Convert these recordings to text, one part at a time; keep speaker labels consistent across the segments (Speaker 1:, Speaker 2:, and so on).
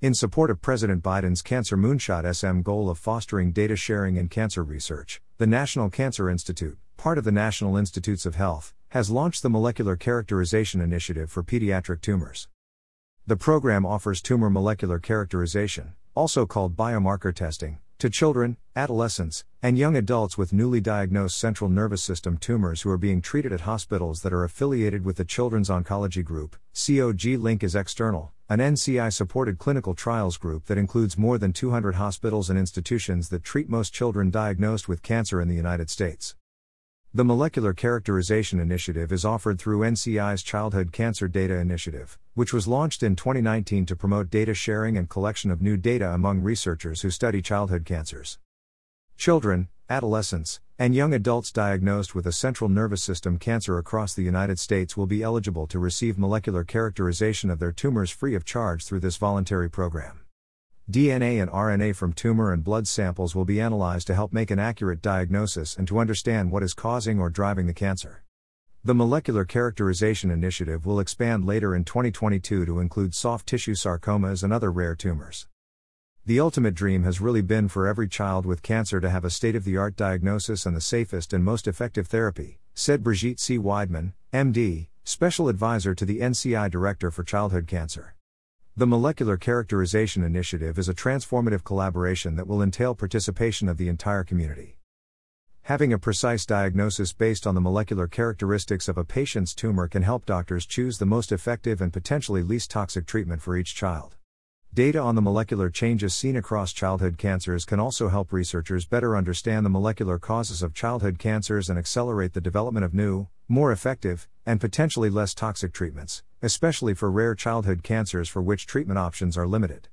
Speaker 1: In support of President Biden's Cancer Moonshot SM goal of fostering data sharing in cancer research, the National Cancer Institute, part of the National Institutes of Health, has launched the Molecular Characterization Initiative for Pediatric Tumors. The program offers tumor molecular characterization, also called biomarker testing, to children, adolescents, and young adults with newly diagnosed central nervous system tumors who are being treated at hospitals that are affiliated with the Children's Oncology Group. COG Link is external, an NCI supported clinical trials group that includes more than 200 hospitals and institutions that treat most children diagnosed with cancer in the United States. The Molecular Characterization Initiative is offered through NCI's Childhood Cancer Data Initiative, which was launched in 2019 to promote data sharing and collection of new data among researchers who study childhood cancers. Children, adolescents, and young adults diagnosed with a central nervous system cancer across the United States will be eligible to receive molecular characterization of their tumors free of charge through this voluntary program. DNA and RNA from tumor and blood samples will be analyzed to help make an accurate diagnosis and to understand what is causing or driving the cancer. The Molecular Characterization Initiative will expand later in 2022 to include soft tissue sarcomas and other rare tumors. The ultimate dream has really been for every child with cancer to have a state of the art diagnosis and the safest and most effective therapy, said Brigitte C. Widemann, MD, Special Advisor to the NCI Director for Childhood Cancer. The Molecular Characterization Initiative is a transformative collaboration that will entail participation of the entire community. Having a precise diagnosis based on the molecular characteristics of a patient's tumor can help doctors choose the most effective and potentially least toxic treatment for each child. Data on the molecular changes seen across childhood cancers can also help researchers better understand the molecular causes of childhood cancers and accelerate the development of new, more effective, and potentially less toxic treatments, especially for rare childhood cancers for which treatment options are limited.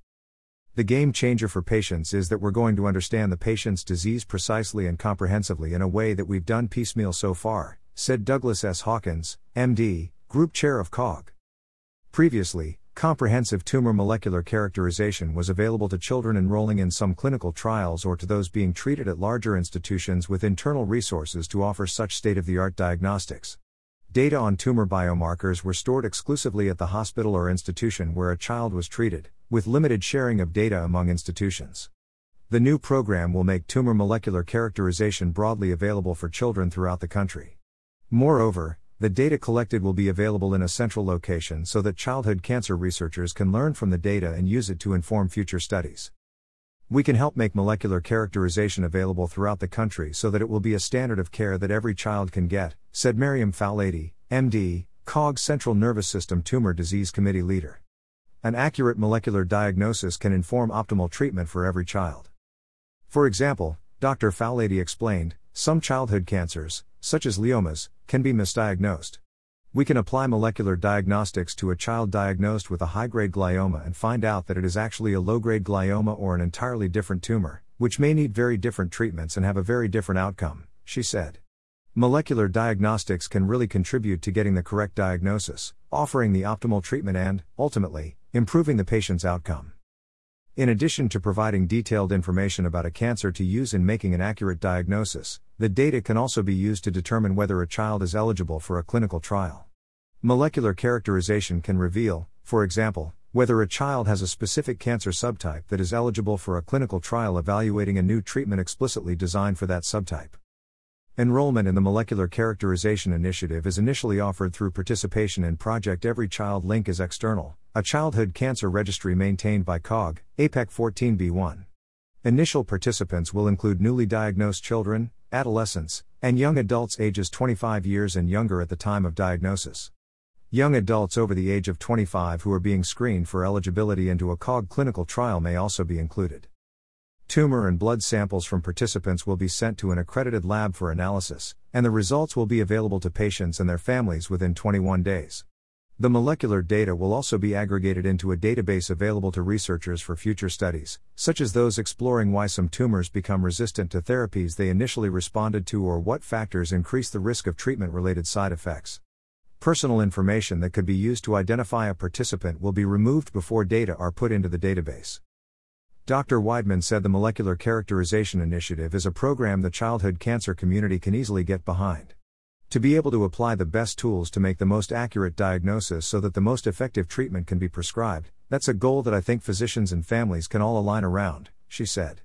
Speaker 1: The game changer for patients is that we're going to understand the patient's disease precisely and comprehensively in a way that we've done piecemeal so far, said Douglas S. Hawkins, MD, Group Chair of COG. Previously, Comprehensive tumor molecular characterization was available to children enrolling in some clinical trials or to those being treated at larger institutions with internal resources to offer such state of the art diagnostics. Data on tumor biomarkers were stored exclusively at the hospital or institution where a child was treated, with limited sharing of data among institutions. The new program will make tumor molecular characterization broadly available for children throughout the country. Moreover, the data collected will be available in a central location so that childhood cancer researchers can learn from the data and use it to inform future studies. We can help make molecular characterization available throughout the country so that it will be a standard of care that every child can get, said Maryam Fouladi, MD, COG Central Nervous System Tumor Disease Committee leader. An accurate molecular diagnosis can inform optimal treatment for every child. For example, Dr. Faulady explained, some childhood cancers, such as gliomas, can be misdiagnosed. We can apply molecular diagnostics to a child diagnosed with a high grade glioma and find out that it is actually a low grade glioma or an entirely different tumor, which may need very different treatments and have a very different outcome, she said. Molecular diagnostics can really contribute to getting the correct diagnosis, offering the optimal treatment, and, ultimately, improving the patient's outcome. In addition to providing detailed information about a cancer to use in making an accurate diagnosis, the data can also be used to determine whether a child is eligible for a clinical trial. Molecular characterization can reveal, for example, whether a child has a specific cancer subtype that is eligible for a clinical trial evaluating a new treatment explicitly designed for that subtype. Enrollment in the Molecular Characterization Initiative is initially offered through participation in Project Every Child Link is external, a childhood cancer registry maintained by COG, APEC 14B1. Initial participants will include newly diagnosed children, adolescents, and young adults ages 25 years and younger at the time of diagnosis. Young adults over the age of 25 who are being screened for eligibility into a COG clinical trial may also be included. Tumor and blood samples from participants will be sent to an accredited lab for analysis, and the results will be available to patients and their families within 21 days. The molecular data will also be aggregated into a database available to researchers for future studies, such as those exploring why some tumors become resistant to therapies they initially responded to or what factors increase the risk of treatment related side effects. Personal information that could be used to identify a participant will be removed before data are put into the database. Dr. Widemann said the Molecular Characterization Initiative is a program the childhood cancer community can easily get behind. To be able to apply the best tools to make the most accurate diagnosis so that the most effective treatment can be prescribed, That's a goal that I think physicians and families can all align around, she said.